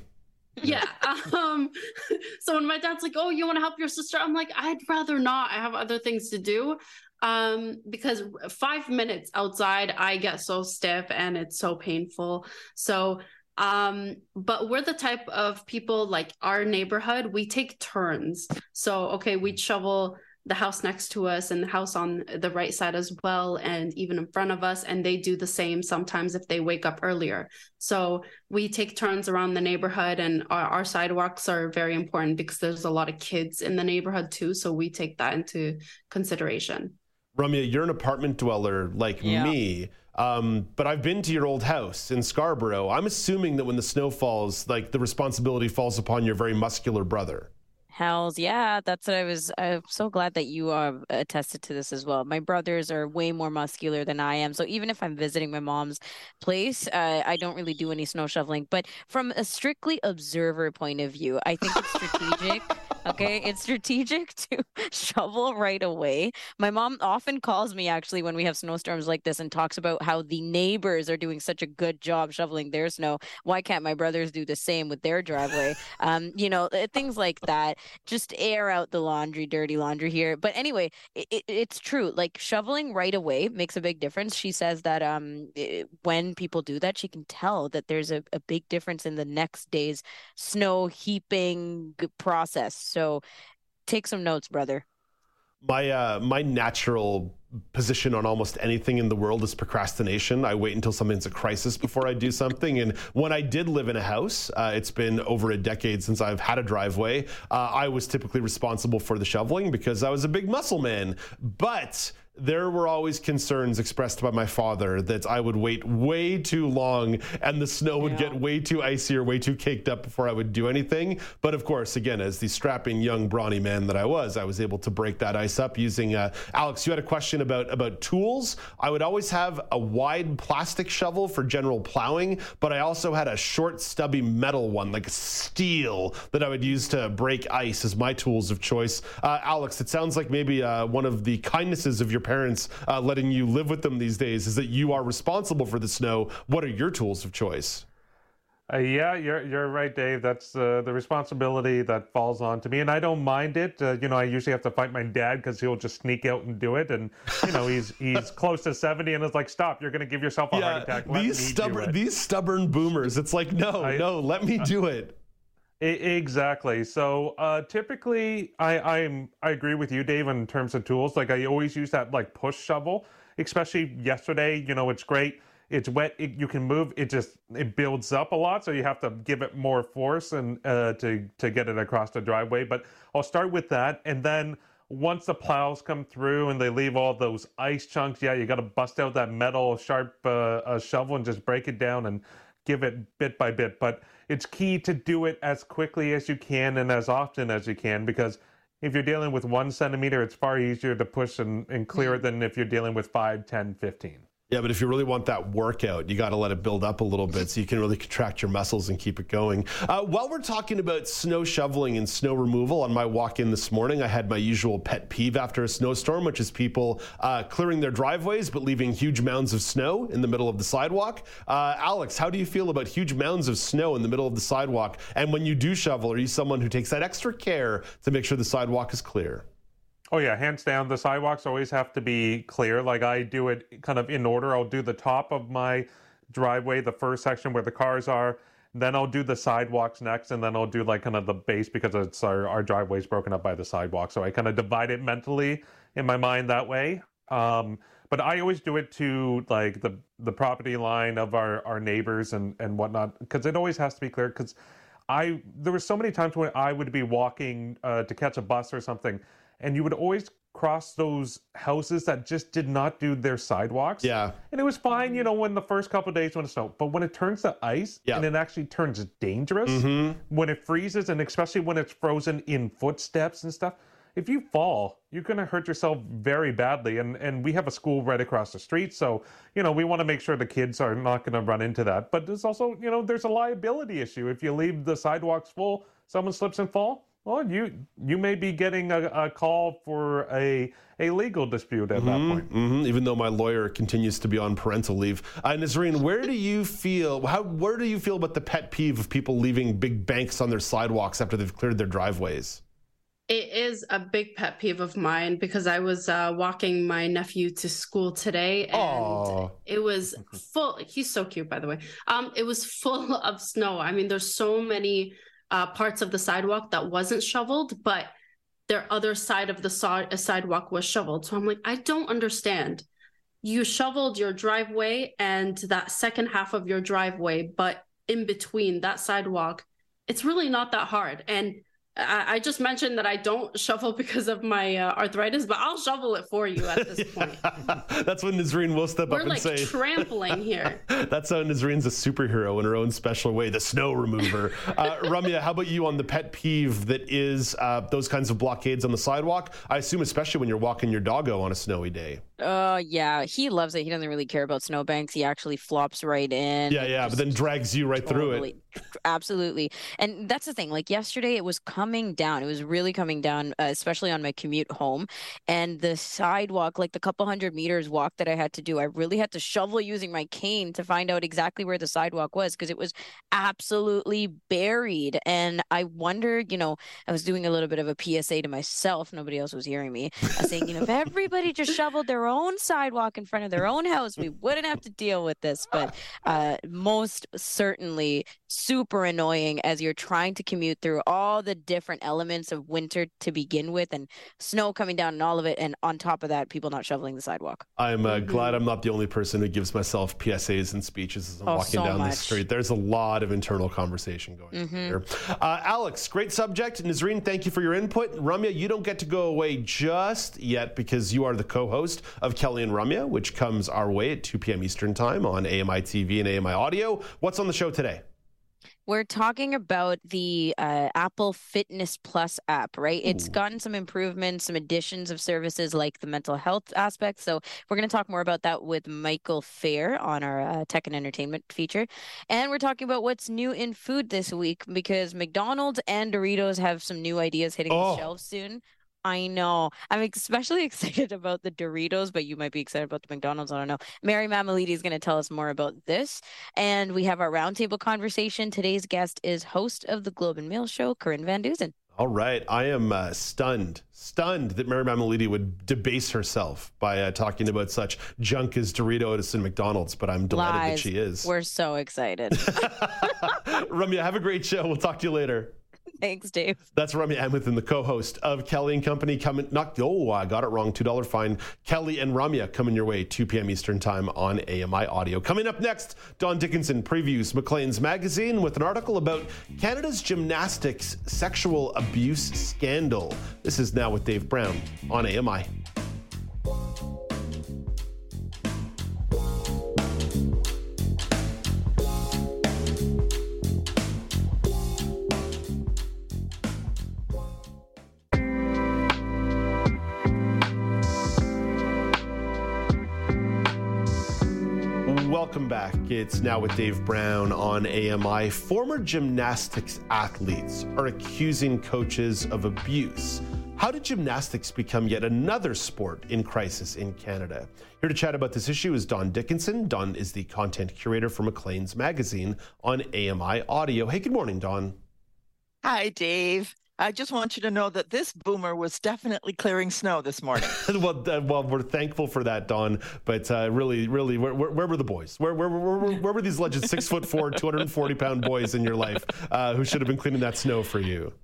G: yeah. um, [laughs] so when my dad's like, "Oh, you want to help your sister?" I'm like, "I'd rather not. I have other things to do." um because five minutes outside i get so stiff and it's so painful so um but we're the type of people like our neighborhood we take turns so okay we shovel the house next to us and the house on the right side as well, and even in front of us. And they do the same sometimes if they wake up earlier. So we take turns around the neighborhood, and our, our sidewalks are very important because there's a lot of kids in the neighborhood too. So we take that into consideration.
A: Ramya, you're an apartment dweller like yeah. me. Um, but I've been to your old house in Scarborough. I'm assuming that when the snow falls, like the responsibility falls upon your very muscular brother.
H: Hells yeah, that's what I was. I'm so glad that you are attested to this as well. My brothers are way more muscular than I am, so even if I'm visiting my mom's place, uh, I don't really do any snow shoveling. But from a strictly observer point of view, I think it's strategic. okay, it's strategic [laughs] to shovel right away. My mom often calls me actually when we have snowstorms like this and talks about how the neighbors are doing such a good job shoveling their snow. Why can't my brothers do the same with their driveway? Um, you know, things like that just air out the laundry, dirty laundry here. But anyway, it, it's true. Like shoveling right away makes a big difference. She says that um it, when people do that, she can tell that there's a, a big difference in the next day's snow heaping process. So take some notes, brother.
A: My uh my natural position on almost anything in the world is procrastination. I wait until something's a crisis before I do something. And when I did live in a house, uh, it's been over a decade since I've had a driveway. Uh, I was typically responsible for the shoveling because I was a big muscle man. But there were always concerns expressed by my father that I would wait way too long and the snow would yeah. get way too icy or way too caked up before I would do anything. But of course, again, as the strapping young brawny man that I was, I was able to break that ice up using. Uh, Alex, you had a question about about tools. I would always have a wide plastic shovel for general plowing, but I also had a short, stubby metal one, like steel, that I would use to break ice as my tools of choice. Uh, Alex, it sounds like maybe uh, one of the kindnesses of your parents uh, letting you live with them these days is that you are responsible for the snow. What are your tools of choice?
E: Uh, yeah, you're you're right, Dave. That's uh, the responsibility that falls on to me, and I don't mind it. Uh, you know, I usually have to fight my dad because he'll just sneak out and do it, and you know, he's [laughs] he's close to seventy, and it's like, stop! You're going to give yourself a yeah, heart attack. Let
A: these stubborn these stubborn boomers. It's like, no, I, no, let me [laughs] do it.
E: Exactly. So uh, typically, I I'm I agree with you, Dave, in terms of tools. Like I always use that like push shovel, especially yesterday. You know, it's great. It's wet. It, you can move. It just it builds up a lot, so you have to give it more force and uh, to to get it across the driveway. But I'll start with that, and then once the plows come through and they leave all those ice chunks, yeah, you got to bust out that metal sharp uh, uh, shovel and just break it down and give it bit by bit. But it's key to do it as quickly as you can and as often as you can because if you're dealing with one centimeter, it's far easier to push and, and clear it mm. than if you're dealing with 5, 10, 15.
A: Yeah, but if you really want that workout, you got to let it build up a little bit so you can really contract your muscles and keep it going. Uh, while we're talking about snow shoveling and snow removal, on my walk in this morning, I had my usual pet peeve after a snowstorm, which is people uh, clearing their driveways but leaving huge mounds of snow in the middle of the sidewalk. Uh, Alex, how do you feel about huge mounds of snow in the middle of the sidewalk? And when you do shovel, are you someone who takes that extra care to make sure the sidewalk is clear?
E: Oh yeah, hands down. The sidewalks always have to be clear. Like I do it kind of in order. I'll do the top of my driveway, the first section where the cars are. Then I'll do the sidewalks next, and then I'll do like kind of the base because it's our, our driveway's broken up by the sidewalk. So I kind of divide it mentally in my mind that way. Um, but I always do it to like the the property line of our our neighbors and and whatnot because it always has to be clear. Because I there were so many times when I would be walking uh, to catch a bus or something and you would always cross those houses that just did not do their sidewalks.
A: Yeah.
E: And it was fine, you know, when the first couple days when it snowed. But when it turns to ice yeah. and it actually turns dangerous, mm-hmm. when it freezes and especially when it's frozen in footsteps and stuff, if you fall, you're going to hurt yourself very badly. And and we have a school right across the street, so you know we want to make sure the kids are not going to run into that. But there's also you know there's a liability issue if you leave the sidewalks full, someone slips and fall well, you you may be getting a, a call for a a legal dispute at mm-hmm, that point.
A: Mm-hmm, even though my lawyer continues to be on parental leave. Uh, Nazreen, where do you feel? How where do you feel about the pet peeve of people leaving big banks on their sidewalks after they've cleared their driveways?
G: It is a big pet peeve of mine because I was uh, walking my nephew to school today and Aww. it was full. He's so cute, by the way. Um, it was [laughs] full of snow. I mean, there's so many uh, parts of the sidewalk that wasn't shoveled, but their other side of the sidewalk was shoveled. So I'm like, I don't understand. You shoveled your driveway and that second half of your driveway, but in between that sidewalk, it's really not that hard. And I, just mentioned that I don't shovel because of my uh, arthritis, but I'll shovel it for you at this point. [laughs]
A: That's when Nazreen will step up.
G: We're
A: up and
G: like
A: say,
G: trampling here. [laughs]
A: That's how Nazreen's a superhero in her own special way, the snow remover. [laughs] uh, Ramya, how about you on the pet peeve that is uh, those kinds of blockades on the sidewalk? I assume, especially when you're walking your doggo on a snowy day.
H: Uh, yeah, he loves it. He doesn't really care about snowbanks. He actually flops right in.
A: Yeah, yeah, but then drags you right totally, through
H: it. Absolutely, and that's the thing. Like yesterday, it was coming down. It was really coming down, uh, especially on my commute home, and the sidewalk, like the couple hundred meters walk that I had to do, I really had to shovel using my cane to find out exactly where the sidewalk was because it was absolutely buried. And I wondered, you know, I was doing a little bit of a PSA to myself. Nobody else was hearing me. I was saying, you know, if everybody just shoveled their own sidewalk in front of their own house, we wouldn't have to deal with this. But uh, most certainly super annoying as you're trying to commute through all the different elements of winter to begin with and snow coming down and all of it. And on top of that, people not shoveling the sidewalk.
A: I'm uh, mm-hmm. glad I'm not the only person who gives myself PSAs and speeches as I'm oh, walking so down much. the street. There's a lot of internal conversation going mm-hmm. on here. Uh, Alex, great subject. Nazreen, thank you for your input. Ramya, you don't get to go away just yet because you are the co host of Kelly and Ramya, which comes our way at 2 p.m. Eastern Time on AMI TV and AMI Audio. What's on the show today?
H: We're talking about the uh, Apple Fitness Plus app, right? Ooh. It's gotten some improvements, some additions of services like the mental health aspect. So we're going to talk more about that with Michael Fair on our uh, tech and entertainment feature. And we're talking about what's new in food this week because McDonald's and Doritos have some new ideas hitting oh. the shelves soon. I know. I'm especially [laughs] excited about the Doritos, but you might be excited about the McDonald's. I don't know. Mary Mammoliti is going to tell us more about this. And we have our roundtable conversation. Today's guest is host of the Globe and Mail show, Corinne Van Duzen.
A: All right. I am uh, stunned, stunned that Mary Mammoliti would debase herself by uh, talking about such junk as Doritos and McDonald's, but I'm delighted
H: Lies.
A: that she is.
H: We're so excited. [laughs]
A: Ramya, have a great show. We'll talk to you later. [laughs]
H: Thanks, Dave.
A: That's Ramya Amuthan, the co-host of Kelly and Company. Coming, not oh, I got it wrong. Two dollar fine. Kelly and Ramya coming your way, 2 p.m. Eastern time on AMI Audio. Coming up next, Don Dickinson previews Maclean's magazine with an article about Canada's gymnastics sexual abuse scandal. This is now with Dave Brown on AMI. Welcome back. It's now with Dave Brown on AMI. Former gymnastics athletes are accusing coaches of abuse. How did gymnastics become yet another sport in crisis in Canada? Here to chat about this issue is Don Dickinson. Don is the content curator for Maclean's magazine on AMI Audio. Hey, good morning, Don.
I: Hi, Dave. I just want you to know that this boomer was definitely clearing snow this morning. [laughs]
A: well, uh, well, we're thankful for that, Don. But uh, really, really, where, where, where, were the boys? Where, where, where, where, were these legends, six foot four, 240 pound boys in your life uh, who should have been cleaning that snow for you?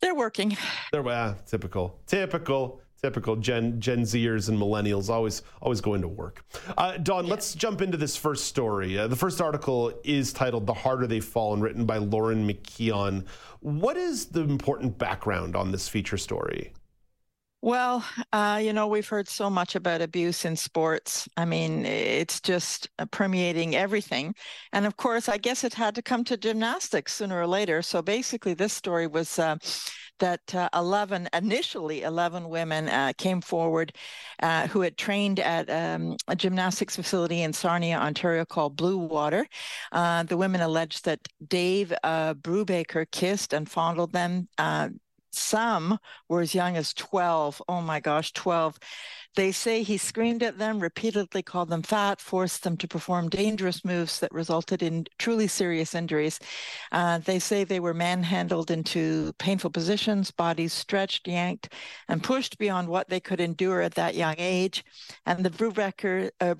I: They're working.
A: They're uh, typical, typical typical Gen Gen Zers and millennials always always going to work. Uh, Don, yeah. let's jump into this first story. Uh, the first article is titled "The Harder They Fall" and written by Lauren McKeon. What is the important background on this feature story?
I: Well, uh, you know, we've heard so much about abuse in sports. I mean, it's just permeating everything. And of course, I guess it had to come to gymnastics sooner or later. So basically, this story was uh, that uh, 11, initially 11 women uh, came forward uh, who had trained at um, a gymnastics facility in Sarnia, Ontario called Blue Water. The women alleged that Dave Brubaker kissed and fondled them some were as young as 12. Oh my gosh, 12. They say he screamed at them, repeatedly called them fat, forced them to perform dangerous moves that resulted in truly serious injuries. Uh, they say they were manhandled into painful positions, bodies stretched, yanked, and pushed beyond what they could endure at that young age. And the Brubaker, uh,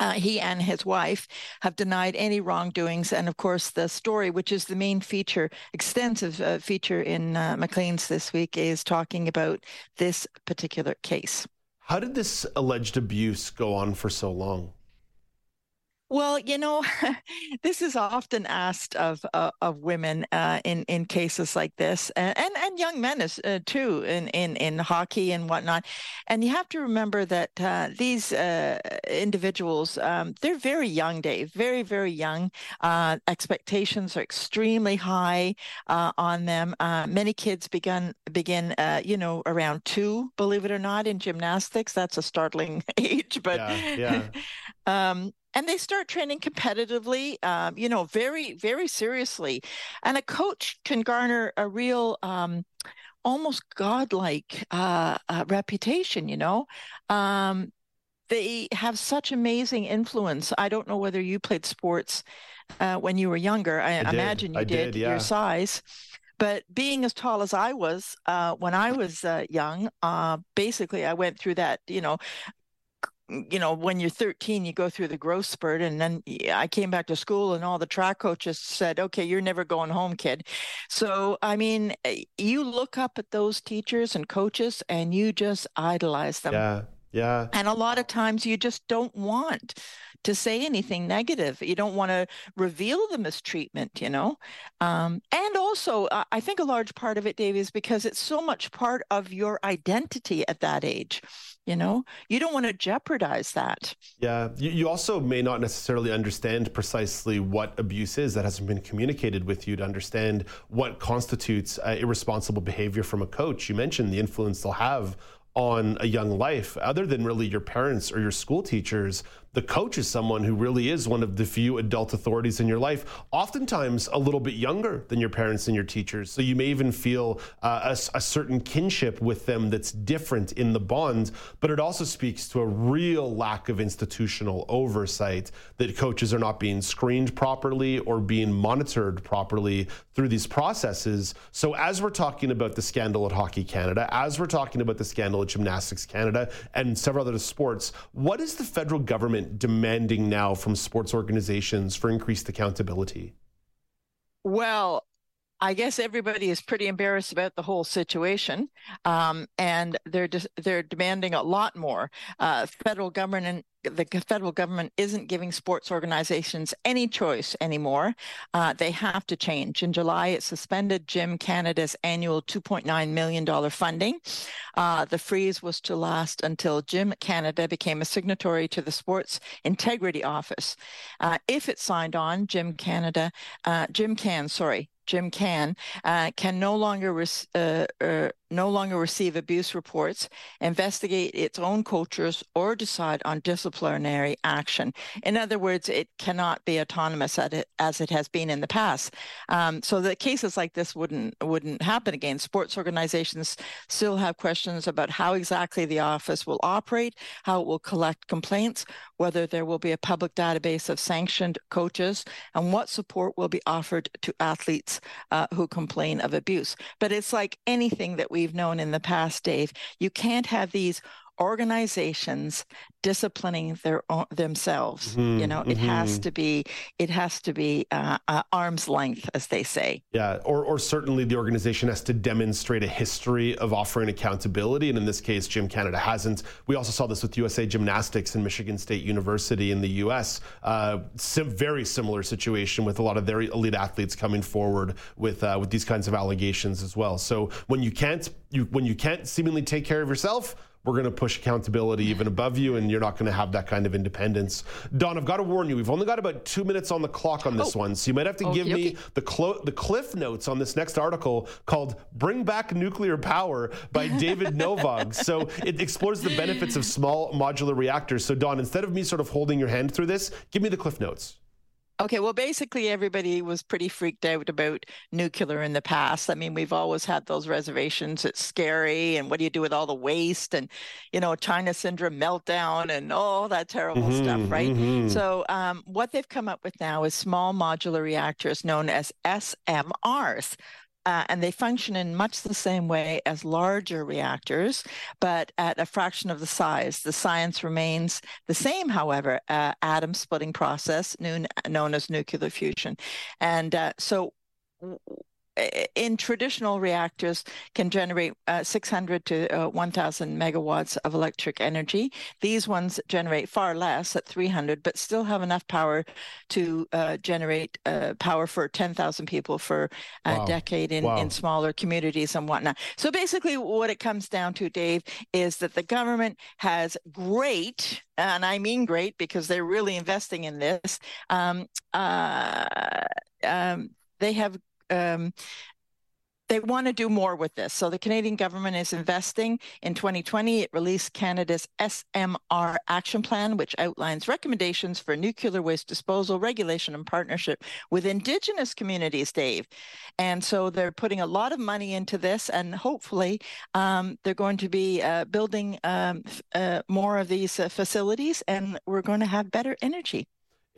I: uh, he and his wife have denied any wrongdoings. And of course, the story, which is the main feature, extensive uh, feature in uh, Maclean's this week, is talking about this particular case.
A: How did this alleged abuse go on for so long?
I: Well, you know, [laughs] this is often asked of uh, of women uh, in in cases like this, and and, and young men as, uh, too in, in in hockey and whatnot. And you have to remember that uh, these uh, individuals, um, they're very young, Dave, very very young. Uh, expectations are extremely high on them. many kids begin begin, you know, around two, believe it or not, in gymnastics. That's a startling [laughs] age, but yeah. yeah. [laughs] um, and they start training competitively, um, you know, very, very seriously. And a coach can garner a real, um, almost godlike uh, uh, reputation, you know. Um, they have such amazing influence. I don't know whether you played sports uh, when you were younger. I, I imagine you I did, did yeah. your size. But being as tall as I was uh, when I was uh, young, uh, basically I went through that, you know, you know, when you're 13, you go through the growth spurt. And then I came back to school, and all the track coaches said, okay, you're never going home, kid. So, I mean, eh, you look up at those teachers and coaches and you just idolize them.
A: Yeah. Yeah.
I: And a lot of times you just don't want to say anything negative. You don't want to reveal the mistreatment, you know? Um, and also, uh, I think a large part of it, Dave, is because it's so much part of your identity at that age you know? You don't want to jeopardize that.
A: Yeah you, you also may not necessarily understand precisely what abuse is that hasn't been communicated with you to understand what constitutes uh, irresponsible behavior from a coach. You mentioned the influence they'll have on a young life other than really your parents or your school teachers the coach is someone who really is one of the few adult authorities in your life, oftentimes a little bit younger than your parents and your teachers. So you may even feel uh, a, a, certain kinship with them that's different in the bond, but it also speaks to a real lack of institutional oversight that coaches are not being screened properly or being monitored properly through these processes. So as we're talking about the scandal at Hockey Canada, as we're talking about the scandal at Gymnastics Canada and several other sports, what is the federal government government demanding now from sports organizations for increased accountability?
I: Well, I guess everybody is pretty embarrassed about the whole situation, um, and they're just, they're demanding a lot more. Uh, federal government the federal government isn't giving sports organizations any choice anymore. Uh, they have to change. In July, it suspended Gym Canada's annual $2.9 million funding. Uh, the freeze was to last until Gym Canada became a signatory to the Sports Integrity Office. Uh, if it signed on, Gym Canada, uh, Gym Can, sorry, Gym Can, uh, can no longer res- uh, uh, no longer receive abuse reports, investigate its own coaches, or decide on disciplinary action. In other words, it cannot be autonomous as it has been in the past. Um, so that cases like this wouldn't wouldn't happen again. Sports organizations still have questions about how exactly the office will operate, how it will collect complaints, whether there will be a public database of sanctioned coaches, and what support will be offered to athletes uh, who complain of abuse. But it's like anything that we we've known in the past, Dave. You can't have these organizations disciplining their own, themselves mm-hmm, you know it mm-hmm. has to be it has to be uh, uh, arm's length as they say.
A: Yeah or, or certainly the organization has to demonstrate a history of offering accountability and in this case gym canada hasn't. We also saw this with usa gymnastics and michigan state university in the us uh, sim- very similar situation with a lot of their elite athletes coming forward with uh, with these kinds of allegations as well. So when you can't you when you can't seemingly take care of yourself we're going to push accountability even above you, and you're not going to have that kind of independence. Don, I've got to warn you, we've only got about two minutes on the clock on this oh. one, so you might have to okay, give me the, clo- the cliff notes on this next article called Bring Back Nuclear Power by David [laughs] Novog. so it explores the benefits of small modular reactors. So, Don, instead of me sort of holding your hand through this, give me the cliff notes.
I: Okay, well, basically, everybody was pretty freaked out about nuclear in the past. I mean, we've always had those reservations. It's scary. And what do you do with all the waste and, you know, China syndrome meltdown and all that terrible mm-hmm, stuff, right? Mm-hmm. So, um, what they've come up with now is small modular reactors known as SMRs. Uh, and they function in much the same way as larger reactors, but at a fraction of the size. The science remains the same, however, uh, atom splitting process known, known as nuclear fusion. And uh, so in traditional reactors can generate uh, 600 to uh, 1000 megawatts of electric energy these ones generate far less at 300 but still have enough power to uh, generate uh, power for 10,000 people for a wow. decade in, wow. in smaller communities and whatnot so basically what it comes down to dave is that the government has great and i mean great because they're really investing in this um, uh, um, they have um, they want to do more with this. So the Canadian government is investing. In 2020, it released Canada's SMR action plan, which outlines recommendations for nuclear waste disposal, regulation, and partnership with Indigenous communities, Dave. And so they're putting a lot of money into this, and hopefully um, they're going to be uh, building um, uh, more of these uh, facilities, and we're going to have better energy.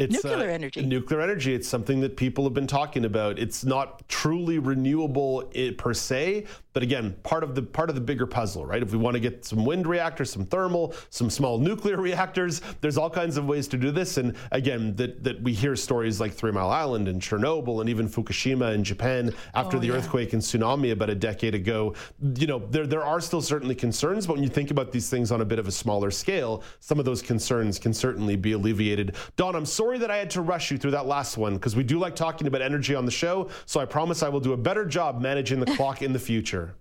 I: It's nuclear uh, energy.
A: Nuclear energy. It's something that people have been talking about. It's not truly renewable per se, but again, part of the part of the bigger puzzle, right? If we want to get some wind reactors, some thermal, some small nuclear [laughs] reactors, there's all kinds of ways to do this. And again, that that we hear stories like Three Mile Island and Chernobyl and even Fukushima in Japan after oh, the yeah. earthquake and tsunami about a decade ago. You know, there there are still certainly concerns, but when you think about these things on a bit of a smaller scale, some of those concerns can certainly be alleviated. Don, I'm sorry sorry that I had to rush you through that last one because we do like talking about energy on the show. So I promise I will do a better job managing the clock in the future.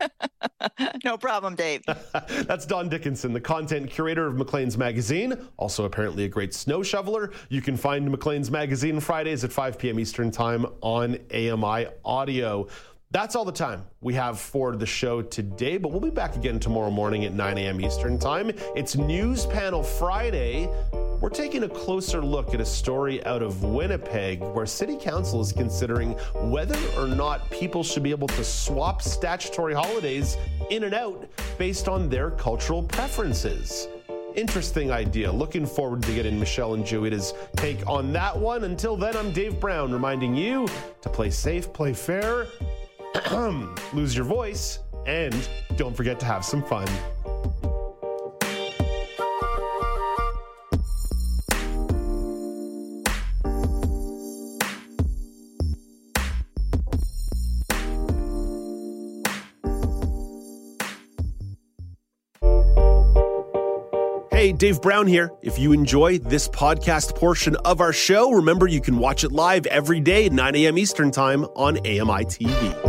A: [laughs]
I: no problem, Dave. [laughs]
A: That's Don Dickinson, the content curator of Maclean's Magazine, also apparently a great snow shoveler. You can find Maclean's Magazine Fridays at 5 p.m. Eastern Time on AMI Audio. That's all the time we have for the show today, but we'll be back again tomorrow morning at 9 a.m. Eastern Time. It's News Panel Friday. We're taking a closer look at a story out of Winnipeg where City Council is considering whether or not people should be able to swap statutory holidays in and out based on their cultural preferences. Interesting idea. Looking forward to getting Michelle and Joeita's take on that one. Until then, I'm Dave Brown reminding you to play safe, play fair, [clears throat] lose your voice, and don't forget to have some fun. Hey, Dave Brown here. If you enjoy this podcast portion of our show, remember you can watch it live every day at 9 a.m. Eastern Time on AMI TV.